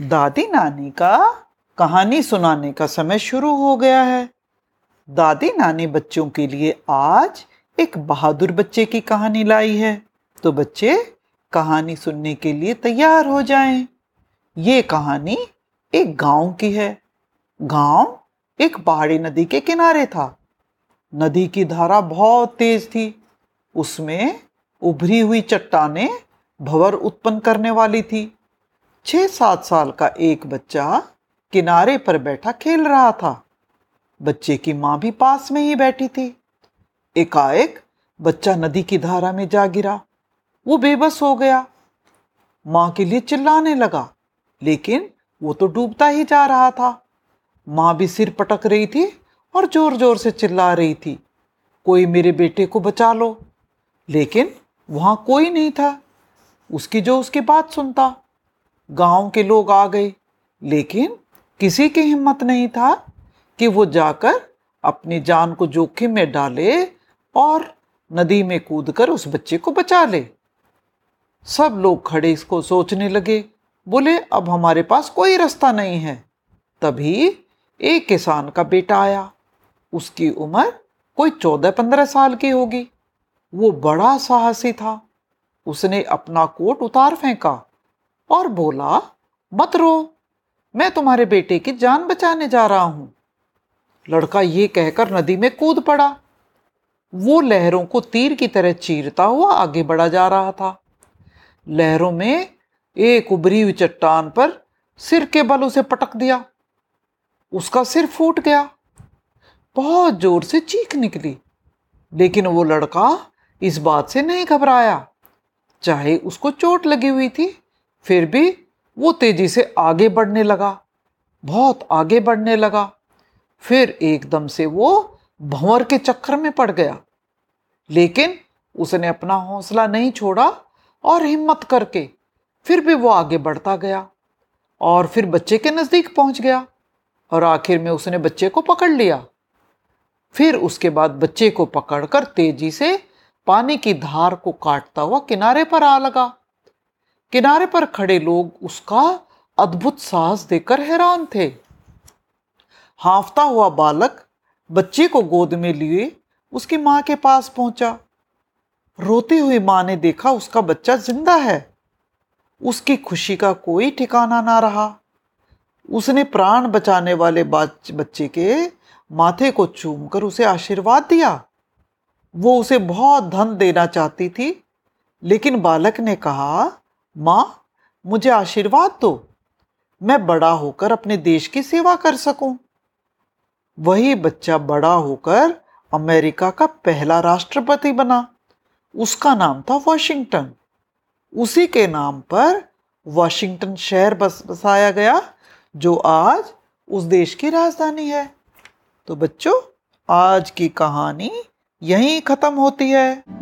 दादी नानी का कहानी सुनाने का समय शुरू हो गया है। दादी नानी बच्चों के लिए आज एक बहादुर बच्चे की कहानी लाई है। तो बच्चे, कहानी सुनने के लिए तैयार हो जाएँ। ये कहानी एक गाँव की है। गाँव एक पहाड़ी नदी के किनारे था। नदी की धारा बहुत तेज थी। उसमें उभरी हुई चट्टाने भवर उत्पन्न करने वाली थी। छह सात साल का एक बच्चा किनारे पर बैठा खेल रहा था। बच्चे की माँ भी पास में ही बैठी थी। एकाएक बच्चा नदी की धारा में जा गिरा। वो बेबस हो गया। माँ के लिए चिल्लाने लगा, लेकिन वो तो डूबता ही जा रहा था। माँ भी सिर पटक रही थी और ज़ोर ज़ोर से चिल्ला रही थी, कोई मेरे बेटे को बचा लो। लेकिन वहाँ कोई नहीं था। उसकी जो उसकी बात सुनता गाँव के लोग आ गए। लेकिन किसी की हिम्मत नहीं था कि वो जाकर अपनी जान को जोखिम में डाले और नदी में कूदकर उस बच्चे को बचा ले। सब लोग खड़े इसको सोचने लगे। बोले, अब हमारे पास कोई रास्ता नहीं है। तभी एक किसान का बेटा आया। उसकी उम्र कोई चौदह पंद्रह साल की होगी। वो बड़ा साहसी था। उसने अपना कोट उतार फेंका। और बोला, मत रो, मैं तुम्हारे बेटे की जान बचाने जा रहा हूँ। लड़का ये कहकर नदी में कूद पड़ा। वो लहरों को तीर की तरह चीरता हुआ आगे बढ़ा जा रहा था। लहरों में एक उभरी हुई चट्टान पर सिर के बल उसे पटक दिया। उसका सिर फूट गया। बहुत ज़ोर से चीख निकली। लेकिन वो लड़का इस बात से नहीं घबराया। चाहे उसको चोट लगी हुई थी फिर भी वो तेज़ी से आगे बढ़ने लगा, बहुत आगे बढ़ने लगा। फिर एकदम से वो भंवर के चक्कर में पड़ गया। लेकिन उसने अपना हौसला नहीं छोड़ा और हिम्मत करके फिर भी वो आगे बढ़ता गया और फिर बच्चे के नज़दीक पहुँच गया और आखिर में उसने बच्चे को पकड़ लिया। फिर उसके बाद बच्चे को पकड़कर तेज़ी से पानी की धार को काटता हुआ किनारे पर आ लगा। किनारे पर खड़े लोग उसका अद्भुत साहस देकर हैरान थे। हाफता हुआ बालक बच्चे को गोद में लिए उसकी माँ के पास पहुँचा। रोती हुई माँ ने देखा उसका बच्चा ज़िंदा है। उसकी खुशी का कोई ठिकाना ना रहा। उसने प्राण बचाने वाले बच्चे के माथे को चूमकर उसे आशीर्वाद दिया। वो उसे बहुत धन देना चाहती थी, लेकिन बालक ने कहा माँ, मुझे आशीर्वाद दो। मैं बड़ा होकर अपने देश की सेवा कर सकूँ। वही बच्चा बड़ा होकर अमेरिका का पहला राष्ट्रपति बना। उसका नाम था वॉशिंगटन। उसी के नाम पर वॉशिंगटन शहर बस, बसाया गया, जो आज उस देश की राजधानी है। तो बच्चों, आज की कहानी यहीं खत्म होती है।